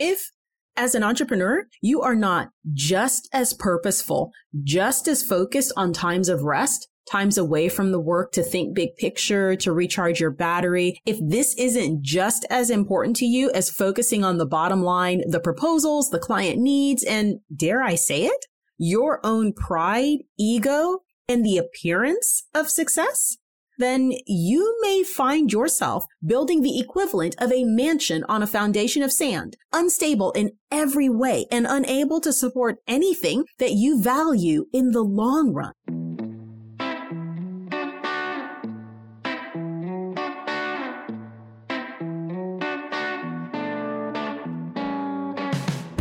If as an entrepreneur, you are not just as purposeful, just as focused on times of rest, times away from the work to think big picture, to recharge your battery. If this isn't just as important to you as focusing on the bottom line, the proposals, the client needs, and dare I say it, your own pride, ego, and the appearance of success, then you may find yourself building the equivalent of a mansion on a foundation of sand, unstable in every way and unable to support anything that you value in the long run.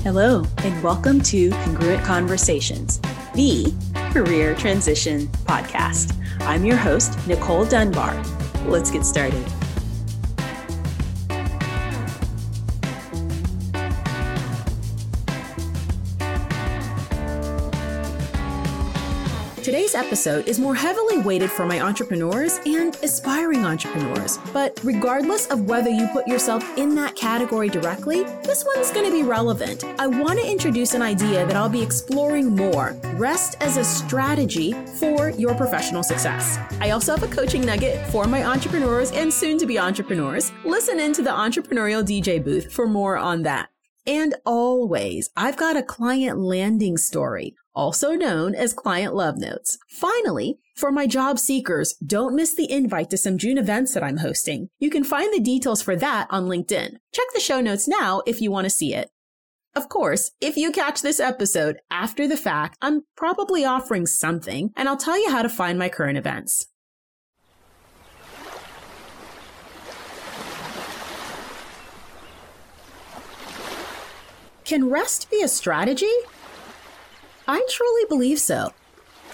Hello, and welcome to Congruent Conversations, the career transition podcast. I'm your host, Nicole Dunbar. Let's get started. Episode is more heavily weighted for my entrepreneurs and aspiring entrepreneurs. But regardless of whether you put yourself in that category directly, this one's going to be relevant. I want to introduce an idea that I'll be exploring more rest as a strategy for your professional success. I also have a coaching nugget for my entrepreneurs and soon to be entrepreneurs. Listen into the Entrepreneurial DJ booth for more on that. And always, I've got a client landing story also known as client love notes. Finally, for my job seekers, don't miss the invite to some June events that I'm hosting. You can find the details for that on LinkedIn. Check the show notes now if you want to see it. Of course, if you catch this episode after the fact, I'm probably offering something, and I'll tell you how to find my current events. Can rest be a strategy? I truly believe so.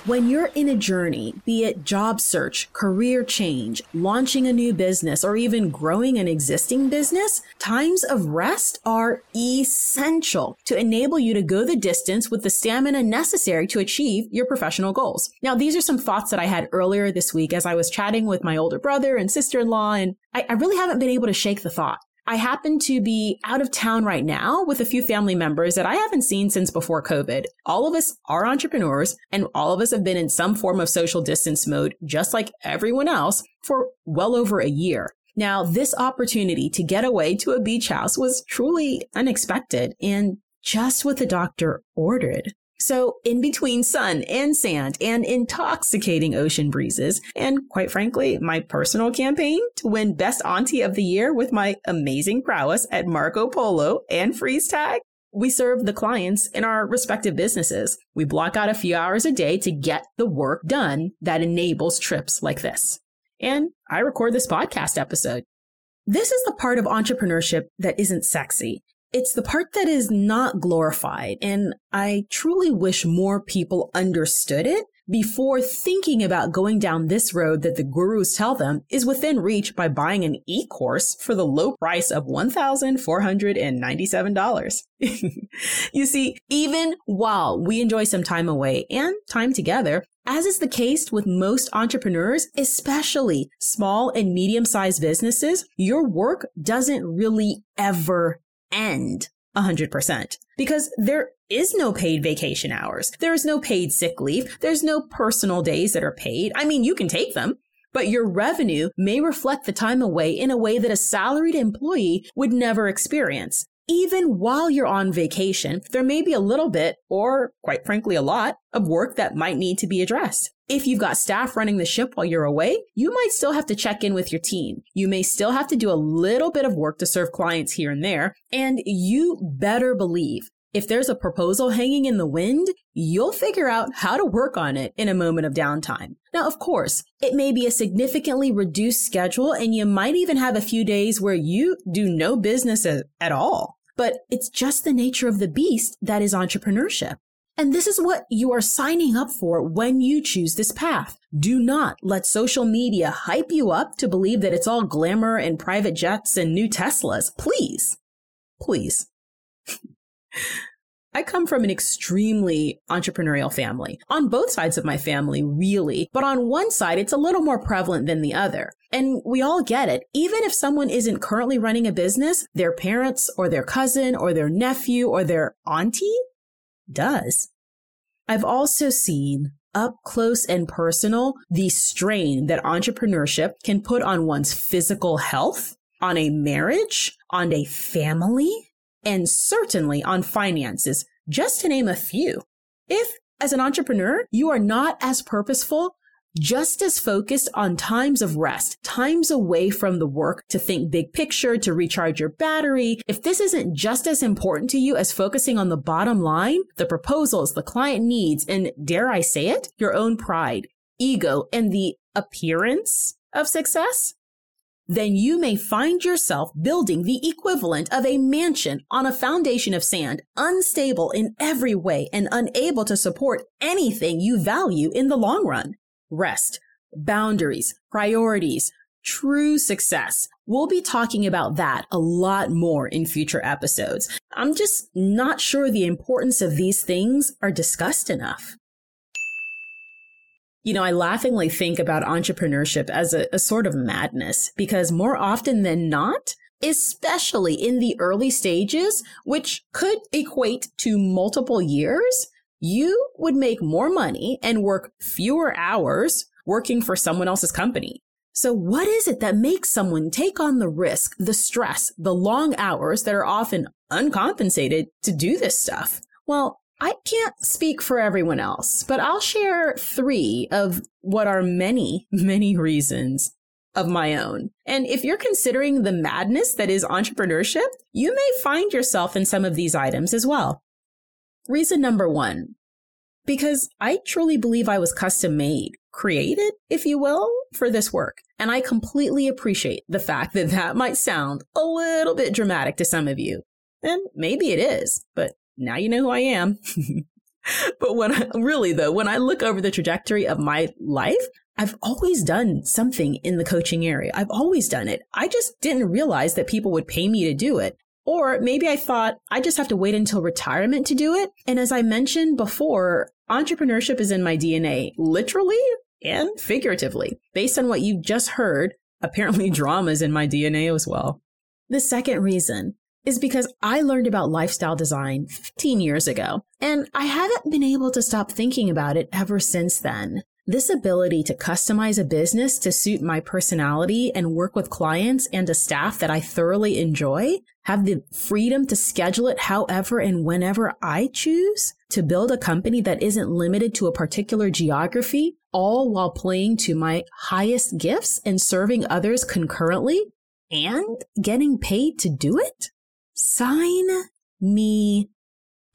When you're in a journey, be it job search, career change, launching a new business, or even growing an existing business, times of rest are essential to enable you to go the distance with the stamina necessary to achieve your professional goals. Now, these are some thoughts that I had earlier this week as I was chatting with my older brother and sister in law, and I, I really haven't been able to shake the thought. I happen to be out of town right now with a few family members that I haven't seen since before COVID. All of us are entrepreneurs and all of us have been in some form of social distance mode, just like everyone else, for well over a year. Now, this opportunity to get away to a beach house was truly unexpected and just what the doctor ordered. So, in between sun and sand and intoxicating ocean breezes, and quite frankly, my personal campaign to win Best Auntie of the Year with my amazing prowess at Marco Polo and Freeze Tag, we serve the clients in our respective businesses. We block out a few hours a day to get the work done that enables trips like this. And I record this podcast episode. This is the part of entrepreneurship that isn't sexy. It's the part that is not glorified. And I truly wish more people understood it before thinking about going down this road that the gurus tell them is within reach by buying an e-course for the low price of $1,497. you see, even while we enjoy some time away and time together, as is the case with most entrepreneurs, especially small and medium sized businesses, your work doesn't really ever end 100% because there is no paid vacation hours. There is no paid sick leave. There's no personal days that are paid. I mean, you can take them, but your revenue may reflect the time away in a way that a salaried employee would never experience. Even while you're on vacation, there may be a little bit, or quite frankly, a lot of work that might need to be addressed. If you've got staff running the ship while you're away, you might still have to check in with your team. You may still have to do a little bit of work to serve clients here and there. And you better believe if there's a proposal hanging in the wind, you'll figure out how to work on it in a moment of downtime. Now, of course, it may be a significantly reduced schedule and you might even have a few days where you do no business at all. But it's just the nature of the beast that is entrepreneurship. And this is what you are signing up for when you choose this path. Do not let social media hype you up to believe that it's all glamour and private jets and new Teslas. Please, please. I come from an extremely entrepreneurial family. On both sides of my family, really. But on one side, it's a little more prevalent than the other. And we all get it. Even if someone isn't currently running a business, their parents or their cousin or their nephew or their auntie does. I've also seen up close and personal the strain that entrepreneurship can put on one's physical health, on a marriage, on a family, and certainly on finances, just to name a few. If, as an entrepreneur, you are not as purposeful just as focused on times of rest, times away from the work to think big picture, to recharge your battery. If this isn't just as important to you as focusing on the bottom line, the proposals, the client needs, and dare I say it, your own pride, ego, and the appearance of success, then you may find yourself building the equivalent of a mansion on a foundation of sand, unstable in every way and unable to support anything you value in the long run rest, boundaries, priorities, true success. We'll be talking about that a lot more in future episodes. I'm just not sure the importance of these things are discussed enough. You know, I laughingly think about entrepreneurship as a, a, sort of madness because more often than not, especially in the early stages, which could equate to multiple years, you would make more money and work fewer hours working for someone else's company. So what is it that makes someone take on the risk, the stress, the long hours that are often uncompensated to do this stuff? Well, I can't speak for everyone else, but I'll share three of what are many, many reasons of my own. And if you're considering the madness that is entrepreneurship, you may find yourself in some of these items as well. Reason number one, because I truly believe I was custom made, created, if you will, for this work. And I completely appreciate the fact that that might sound a little bit dramatic to some of you. And maybe it is, but now you know who I am. but when I, really though, when I look over the trajectory of my life, I've always done something in the coaching area. I've always done it. I just didn't realize that people would pay me to do it. Or maybe I thought I just have to wait until retirement to do it. And as I mentioned before, entrepreneurship is in my DNA, literally and figuratively. Based on what you just heard, apparently drama is in my DNA as well. The second reason is because I learned about lifestyle design 15 years ago, and I haven't been able to stop thinking about it ever since then. This ability to customize a business to suit my personality and work with clients and a staff that I thoroughly enjoy, have the freedom to schedule it however and whenever I choose, to build a company that isn't limited to a particular geography, all while playing to my highest gifts and serving others concurrently and getting paid to do it? Sign me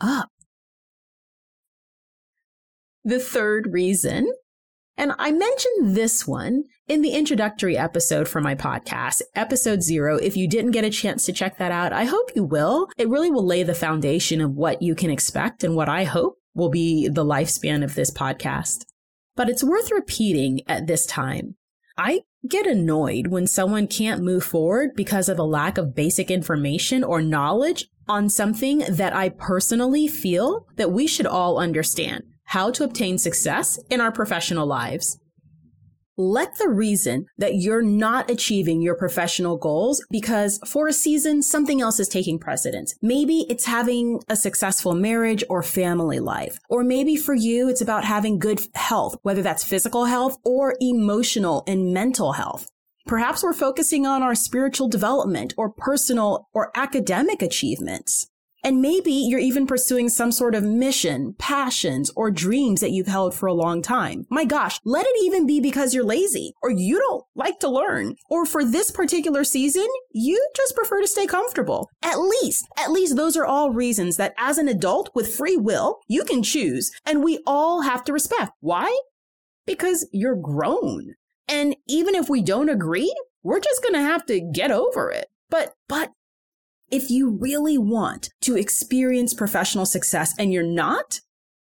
up. The third reason and I mentioned this one in the introductory episode for my podcast, episode zero. If you didn't get a chance to check that out, I hope you will. It really will lay the foundation of what you can expect and what I hope will be the lifespan of this podcast. But it's worth repeating at this time. I get annoyed when someone can't move forward because of a lack of basic information or knowledge on something that I personally feel that we should all understand how to obtain success in our professional lives. Let the reason that you're not achieving your professional goals because for a season, something else is taking precedence. Maybe it's having a successful marriage or family life. Or maybe for you, it's about having good health, whether that's physical health or emotional and mental health. Perhaps we're focusing on our spiritual development or personal or academic achievements. And maybe you're even pursuing some sort of mission, passions, or dreams that you've held for a long time. My gosh, let it even be because you're lazy or you don't like to learn. Or for this particular season, you just prefer to stay comfortable. At least, at least those are all reasons that as an adult with free will, you can choose and we all have to respect. Why? Because you're grown. And even if we don't agree, we're just going to have to get over it. But, but if you really want to experience professional success and you're not,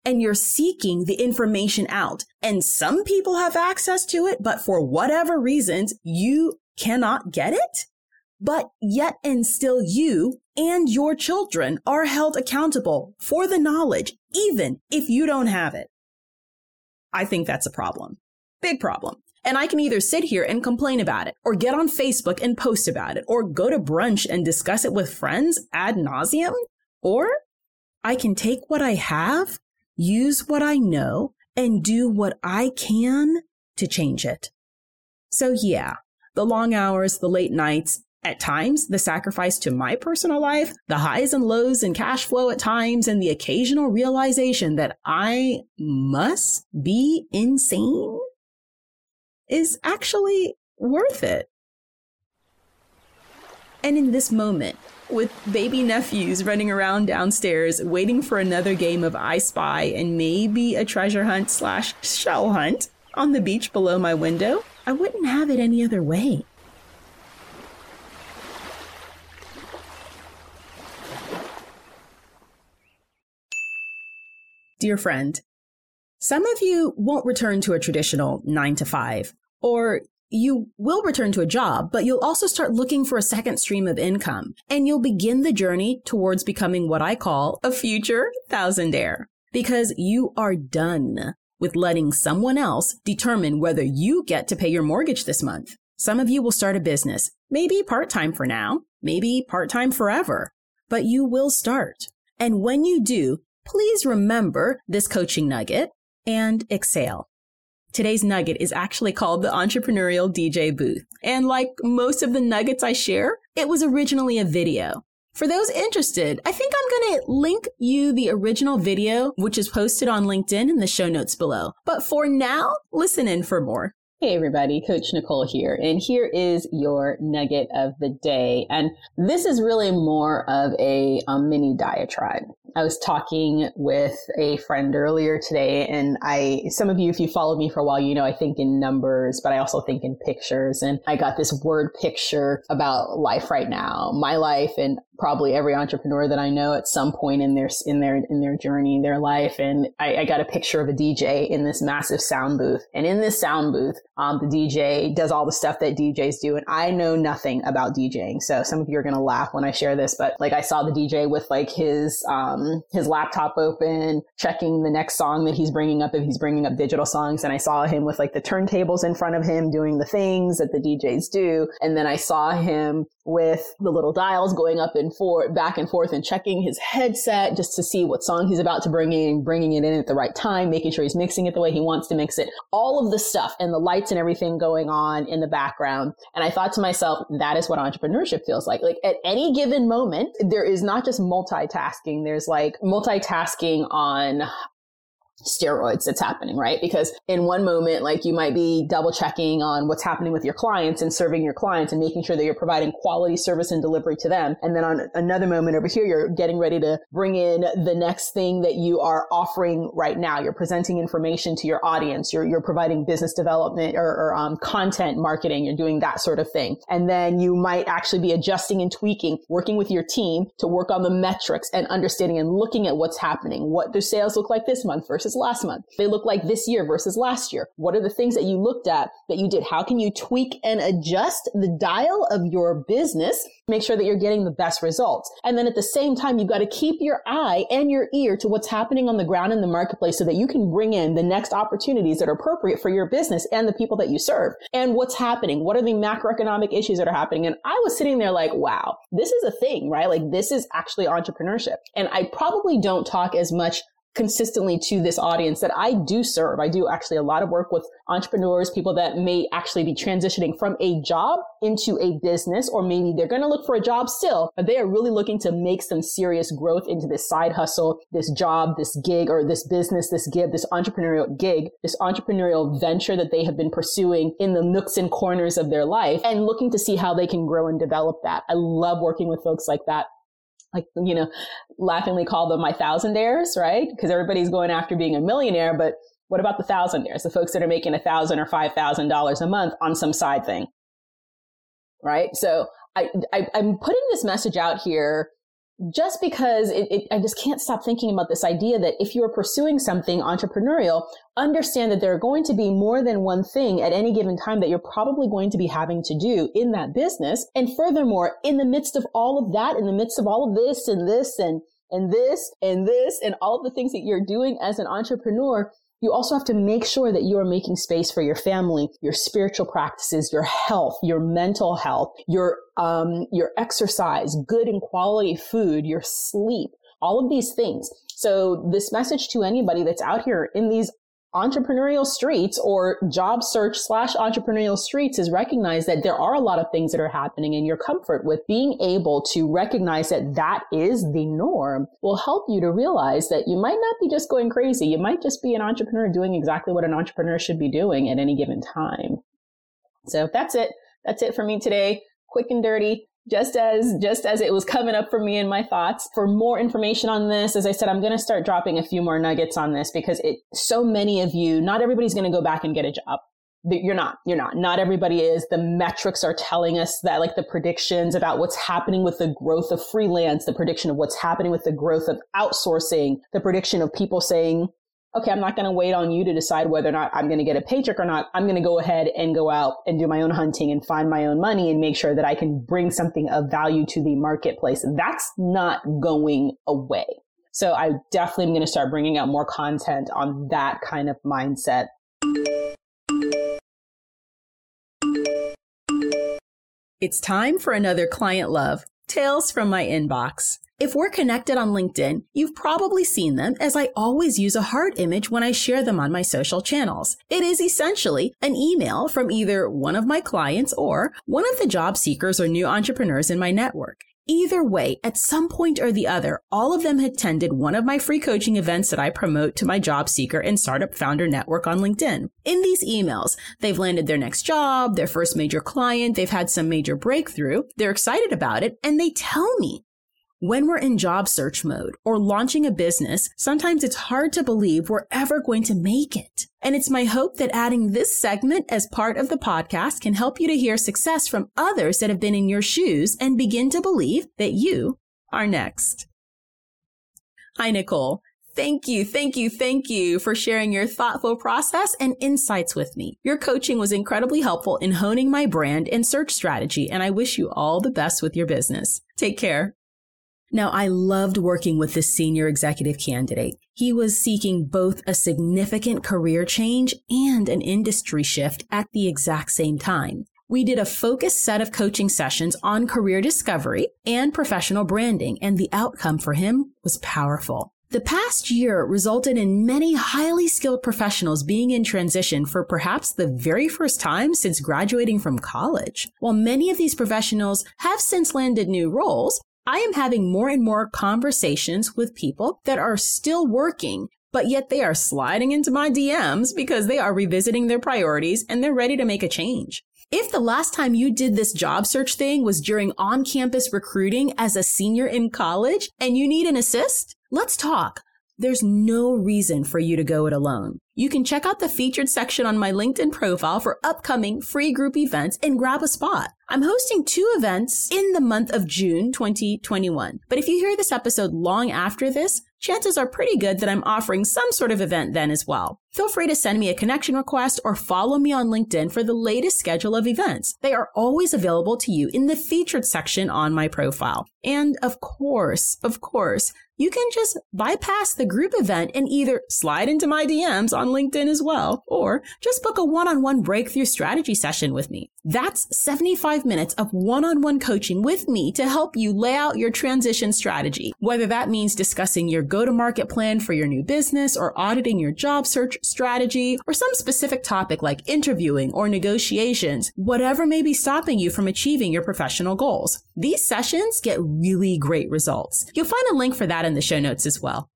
and you're seeking the information out, and some people have access to it, but for whatever reasons, you cannot get it, but yet and still you and your children are held accountable for the knowledge, even if you don't have it. I think that's a problem. Big problem. And I can either sit here and complain about it, or get on Facebook and post about it, or go to brunch and discuss it with friends ad nauseum, or I can take what I have, use what I know, and do what I can to change it. So yeah, the long hours, the late nights, at times the sacrifice to my personal life, the highs and lows in cash flow at times, and the occasional realization that I must be insane is actually worth it. And in this moment, with baby nephews running around downstairs waiting for another game of I Spy and maybe a treasure hunt slash shell hunt on the beach below my window, I wouldn't have it any other way. Dear friend, some of you won't return to a traditional nine to five, or you will return to a job, but you'll also start looking for a second stream of income, and you'll begin the journey towards becoming what I call a future thousandaire, because you are done with letting someone else determine whether you get to pay your mortgage this month. Some of you will start a business, maybe part time for now, maybe part time forever, but you will start. And when you do, please remember this coaching nugget and exhale. Today's nugget is actually called the Entrepreneurial DJ Booth. And like most of the nuggets I share, it was originally a video. For those interested, I think I'm going to link you the original video, which is posted on LinkedIn in the show notes below. But for now, listen in for more. Hey everybody, Coach Nicole here, and here is your nugget of the day. And this is really more of a, a mini diatribe. I was talking with a friend earlier today, and I, some of you, if you followed me for a while, you know I think in numbers, but I also think in pictures. And I got this word picture about life right now, my life, and probably every entrepreneur that I know at some point in their in their in their journey, their life. And I, I got a picture of a DJ in this massive sound booth, and in this sound booth, um, the DJ does all the stuff that DJs do, and I know nothing about DJing. So some of you are gonna laugh when I share this, but like I saw the DJ with like his um, um, his laptop open, checking the next song that he's bringing up if he's bringing up digital songs. And I saw him with like the turntables in front of him doing the things that the DJs do. And then I saw him with the little dials going up and forth, back and forth and checking his headset just to see what song he's about to bring in, bringing it in at the right time, making sure he's mixing it the way he wants to mix it. All of the stuff and the lights and everything going on in the background. And I thought to myself, that is what entrepreneurship feels like. Like at any given moment, there is not just multitasking. There's like multitasking on steroids that's happening, right? Because in one moment, like you might be double checking on what's happening with your clients and serving your clients and making sure that you're providing quality service and delivery to them. And then on another moment over here, you're getting ready to bring in the next thing that you are offering right now. You're presenting information to your audience. You're, you're providing business development or, or um, content marketing. You're doing that sort of thing. And then you might actually be adjusting and tweaking, working with your team to work on the metrics and understanding and looking at what's happening. What do sales look like this month versus versus last month? They look like this year versus last year. What are the things that you looked at that you did? How can you tweak and adjust the dial of your business? Make sure that you're getting the best results. And then at the same time, you've got to keep your eye and your ear to what's happening on the ground in the marketplace so that you can bring in the next opportunities that are appropriate for your business and the people that you serve. And what's happening? What are the macroeconomic issues that are happening? And I was sitting there like, wow, this is a thing, right? Like this is actually entrepreneurship. And I probably don't talk as much consistently to this audience that I do serve. I do actually a lot of work with entrepreneurs, people that may actually be transitioning from a job into a business, or maybe they're going to look for a job still, but they are really looking to make some serious growth into this side hustle, this job, this gig, or this business, this gig, this entrepreneurial gig, this entrepreneurial venture that they have been pursuing in the nooks and corners of their life and looking to see how they can grow and develop that. I love working with folks like that like you know laughingly call them my thousandaires right? Because everybody's going after being a millionaire but what about the thousandaires the folks that are making a thousand or five thousand dollars a month on some side thing? Right? So I, I i'm putting this message out here just because it, it, I just can't stop thinking about this idea that if you're pursuing something entrepreneurial, understand that there are going to be more than one thing at any given time that you're probably going to be having to do in that business. And furthermore, in the midst of all of that, in the midst of all of this and this and, and this and this and all of the things that you're doing as an entrepreneur, You also have to make sure that you are making space for your family, your spiritual practices, your health, your mental health, your, um, your exercise, good and quality food, your sleep, all of these things. So this message to anybody that's out here in these entrepreneurial streets or job search slash entrepreneurial streets is recognize that there are a lot of things that are happening and your comfort with being able to recognize that that is the norm will help you to realize that you might not be just going crazy. You might just be an entrepreneur doing exactly what an entrepreneur should be doing at any given time. So that's it. That's it for me today. Quick and dirty just as just as it was coming up for me in my thoughts. For more information on this as i said i'm going to start dropping a few more nuggets on this because it so many of you not everybody's going to go back and get a job. You're not you're not. Not everybody is. The metrics are telling us that like the predictions about what's happening with the growth of freelance the prediction of what's happening with the growth of outsourcing the prediction of people saying okay, I'm not going to wait on you to decide whether or not I'm going to get a paycheck or not. I'm going to go ahead and go out and do my own hunting and find my own money and make sure that I can bring something of value to the marketplace. That's not going away. So I definitely am going to start bringing out more content on that kind of mindset. It's time for another client love. Tales from my inbox. If we're connected on LinkedIn, you've probably seen them as I always use a heart image when I share them on my social channels. It is essentially an email from either one of my clients or one of the job seekers or new entrepreneurs in my network. Either way, at some point or the other, all of them attended one of my free coaching events that I promote to my job seeker and startup founder network on LinkedIn. In these emails, they've landed their next job, their first major client, they've had some major breakthrough, they're excited about it, and they tell me when we're in job search mode or launching a business, sometimes it's hard to believe we're ever going to make it. And it's my hope that adding this segment as part of the podcast can help you to hear success from others that have been in your shoes and begin to believe that you are next. Hi, Nicole. Thank you, thank you, thank you for sharing your thoughtful process and insights with me. Your coaching was incredibly helpful in honing my brand and search strategy, and I wish you all the best with your business. Take care. Now, I loved working with this senior executive candidate. He was seeking both a significant career change and an industry shift at the exact same time. We did a focused set of coaching sessions on career discovery and professional branding, and the outcome for him was powerful. The past year resulted in many highly skilled professionals being in transition for perhaps the very first time since graduating from college. While many of these professionals have since landed new roles, I am having more and more conversations with people that are still working, but yet they are sliding into my DMs because they are revisiting their priorities and they're ready to make a change. If the last time you did this job search thing was during on campus recruiting as a senior in college and you need an assist, let's talk. There's no reason for you to go it alone. You can check out the featured section on my LinkedIn profile for upcoming free group events and grab a spot. I'm hosting two events in the month of June 2021. But if you hear this episode long after this, chances are pretty good that I'm offering some sort of event then as well. Feel free to send me a connection request or follow me on LinkedIn for the latest schedule of events. They are always available to you in the featured section on my profile. And of course, of course, you can just bypass the group event and either slide into my DMs on LinkedIn as well, or just book a one-on-one breakthrough strategy session with me. That's 75 minutes of one-on-one coaching with me to help you lay out your transition strategy, whether that means discussing your go-to-market plan for your new business or auditing your job search strategy or some specific topic like interviewing or negotiations, whatever may be stopping you from achieving your professional goals. These sessions get really great results. You'll find a link for that in the show notes as well.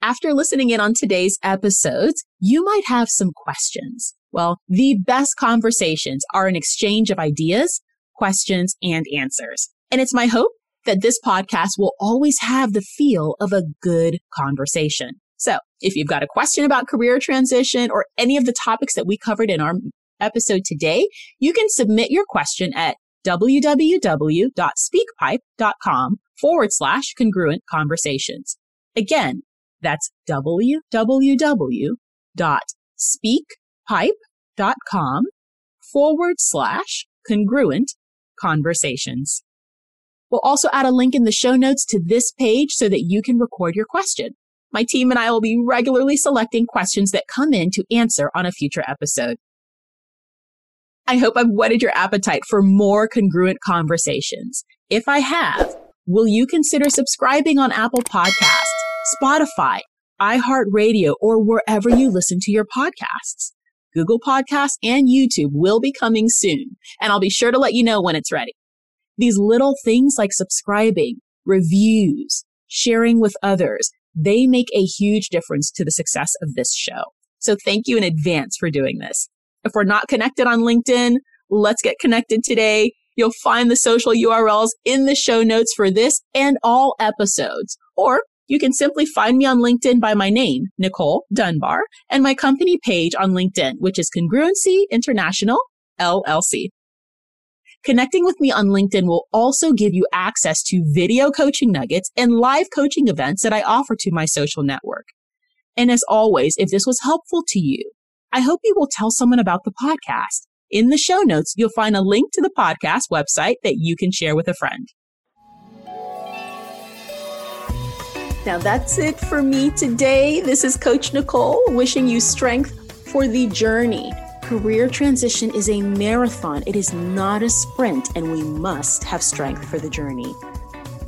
After listening in on today's episodes, you might have some questions. Well, the best conversations are an exchange of ideas, questions, and answers. And it's my hope that this podcast will always have the feel of a good conversation. So if you've got a question about career transition or any of the topics that we covered in our episode today, you can submit your question at www.speakpipe.com forward slash congruent conversations. Again, that's www.speakpipe.com forward slash congruent conversations. We'll also add a link in the show notes to this page so that you can record your question. My team and I will be regularly selecting questions that come in to answer on a future episode. I hope I've whetted your appetite for more congruent conversations. If I have, will you consider subscribing on Apple Podcasts, Spotify, iHeartRadio, or wherever you listen to your podcasts? Google Podcasts and YouTube will be coming soon, and I'll be sure to let you know when it's ready. These little things like subscribing, reviews, sharing with others, they make a huge difference to the success of this show. So thank you in advance for doing this. If we're not connected on LinkedIn, let's get connected today. You'll find the social URLs in the show notes for this and all episodes. Or you can simply find me on LinkedIn by my name, Nicole Dunbar, and my company page on LinkedIn, which is Congruency International LLC. Connecting with me on LinkedIn will also give you access to video coaching nuggets and live coaching events that I offer to my social network. And as always, if this was helpful to you, I hope you will tell someone about the podcast. In the show notes, you'll find a link to the podcast website that you can share with a friend. Now that's it for me today. This is Coach Nicole wishing you strength for the journey career transition is a marathon, it is not a sprint, and we must have strength for the journey.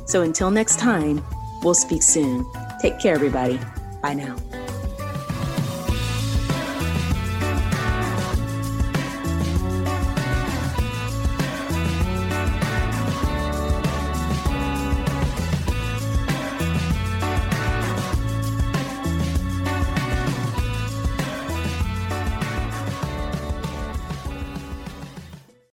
So until next time, we'll speak soon. Take care, everybody. Bye now.